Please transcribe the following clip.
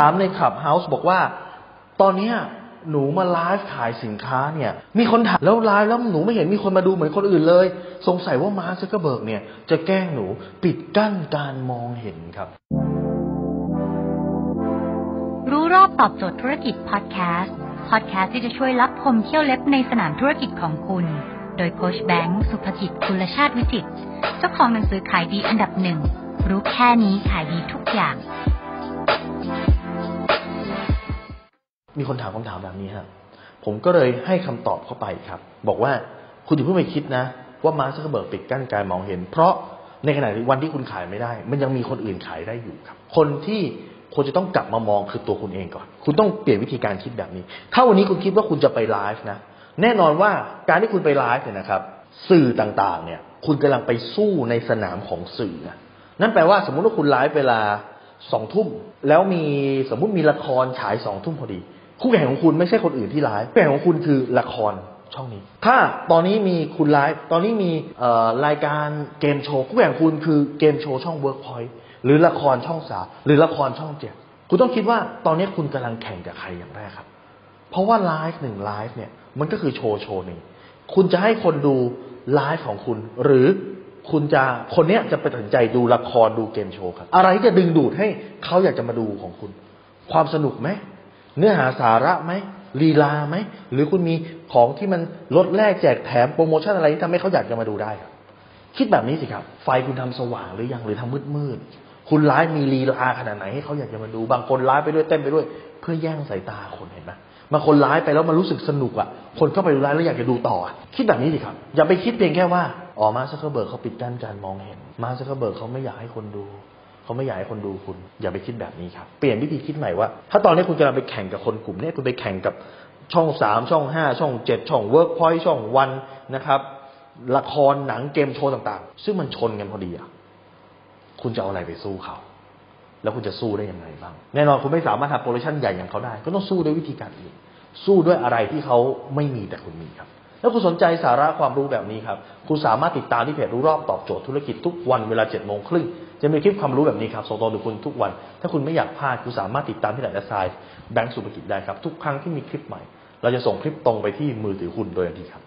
ถามใน Clubhouse บอกว่า ตอนเนี้ยหนูมาไลฟ์ขายสินค้าเนี่ย มีคนถามแล้วไลฟ์แล้วหนูไม่เห็นมีคนมาดูเหมือนคนอื่นเลย สงสัยว่ามาร์คซักเกอร์เบิร์กเนี่ย จะแกล้งหนูปิดกั้นการมองเห็นครับ รู้รอบตอบโจทย์ธุรกิจพอดแคสต์พอดแคสต์ที่จะช่วยลับคมเขี้ยวเล็บในสนามธุรกิจของคุณ โดยโคชแบงค์สุภกิจคุลชาติวิจิตเจ้าของหนังสือขายดีอันดับหนึ่งรู้แค่นี้ขายดีทุกอย่าง มีคนถามคำถามแบบนี้ครับผมก็เลยให้คำตอบเข้าไปครับ บอกว่าคุณอย่าเพิ่งไปคิดนะ ว่ามาร์คซักเกอเบิร์กปิดกั้นการมองเห็น เพราะในขณะที่วันที่คุณขายไม่ได้ มันยังมีคนอื่นขายได้อยู่ครับ คนที่ควรจะต้องกลับมามองคือตัวคุณเองก่อน คุณต้องเปลี่ยนวิธีการคิดแบบนี้ ถ้าวันนี้คุณคิดว่าคุณจะไปไลฟ์นะ แน่นอนว่าการที่คุณไปไลฟ์เนี่ยนะครับ สื่อต่างๆ เนี่ย คุณกำลังไปสู้ในสนามของสื่อนะนั่นแปลว่าสมมุติว่าคุณไลฟ์เวลาสองทุ่มแล้วมีสมมุติมีละครฉายสองทุ่มพอดี คู่แข่งของคุณไม่ใช่คนอื่นที่ไลฟ์คู่แข่งของคุณคือละครช่องนี้ ถ้าตอนนี้มีคุณไลฟ์ตอนนี้มีเอ่อรายการเกมโชว์คู่แข่งของคุณคือเกมโชว์ช่อง Workpoint หรือละครช่องสามหรือละครช่องเจ็ดคุณต้องคิดว่าตอนนี้คุณกำลังแข่งกับใครอย่างแรกครับ เพราะว่าไลฟ์หนึ่งไลฟ์เนี่ยมันก็คือโชว์โชว์หนึ่งคุณจะให้คนดูไลฟ์ของคุณ หรือคุณจะคนเนี้ยจะไปตัดสินใจดูละครดูเกมโชว์ครับ อะไรที่จะดึงดูดให้เขาอยากจะมาดูของคุณ ความสนุกไหม เนื้อหาสาระไหมลีลาไหมหรือคุณมีของที่มันลดแลกแจกแถมโปรโมชั่นอะไรที่ทำให้เขาอยากจะมาดูได้ครับคิดแบบนี้สิครับ ไฟคุณทำสว่างหรือยังหรือทำมืดมืดๆคุณไลฟ์มีลีลาขนาดไหนให้เขาอยากจะมาดู บางคนไลฟ์ไปด้วยเต้นไปด้วย เพื่อแย่งสายตาคนเห็นไหมบางคนไลฟ์ไปแล้วมันรู้สึกสนุกอะ คนเข้าไปดูไลฟ์แล้วอยากจะดูต่อ คิดแบบนี้สิครับ อย่าไปคิดเพียงแค่ว่าอ๋อมาร์คซักเคเบิร์กเขาปิดกั้นการมองเห็น มาร์คซักเคเบิร์กเขาไม่อยากให้คนดู เขาไม่อยากให้คนดูคุณ อย่าไปคิดแบบนี้ครับ เปลี่ยนวิธีคิดใหม่ว่า ถ้าตอนนี้คุณกำลังไปแข่งกับคนกลุ่มนี้คุณไปแข่งกับช่องสามช่องห้าช่องเจ็ดช่องเวิร์กพอยต์ช่องวันนะครับ ละครหนังเกมโชว์ต่างๆ ซึ่งมันชนกันพอดีอะคุณจะเอาอะไรไปสู้เขา แล้วคุณจะสู้ได้ยังไงบ้าง แน่นอนคุณไม่สามารถทำ production ใหญ่อย่างเขาได้ ก็ต้องสู้ด้วยวิธีการอื่นสู้ด้วยอะไรที่เขาไม่มีแต่คุณมีครับ แล้วคุณสนใจสาระความรู้แบบนี้ครับ คุณสามารถติดตามที่เพจรู้รอบตอบโจทย์ธุรกิจทุกวันเวลาเจ็ดโมงครึ่ง จะมีคลิปความรู้แบบนี้ครับส่งตรงถึงคุณทุกวัน ถ้าคุณไม่อยากพลาดคุณสามารถติดตามที่ไหนและทรายแบงก์สุภกิจได้ครับทุกครั้งที่มีคลิปใหม่ เราจะส่งคลิปตรงไปที่มือถือคุณโดยทันทีครับ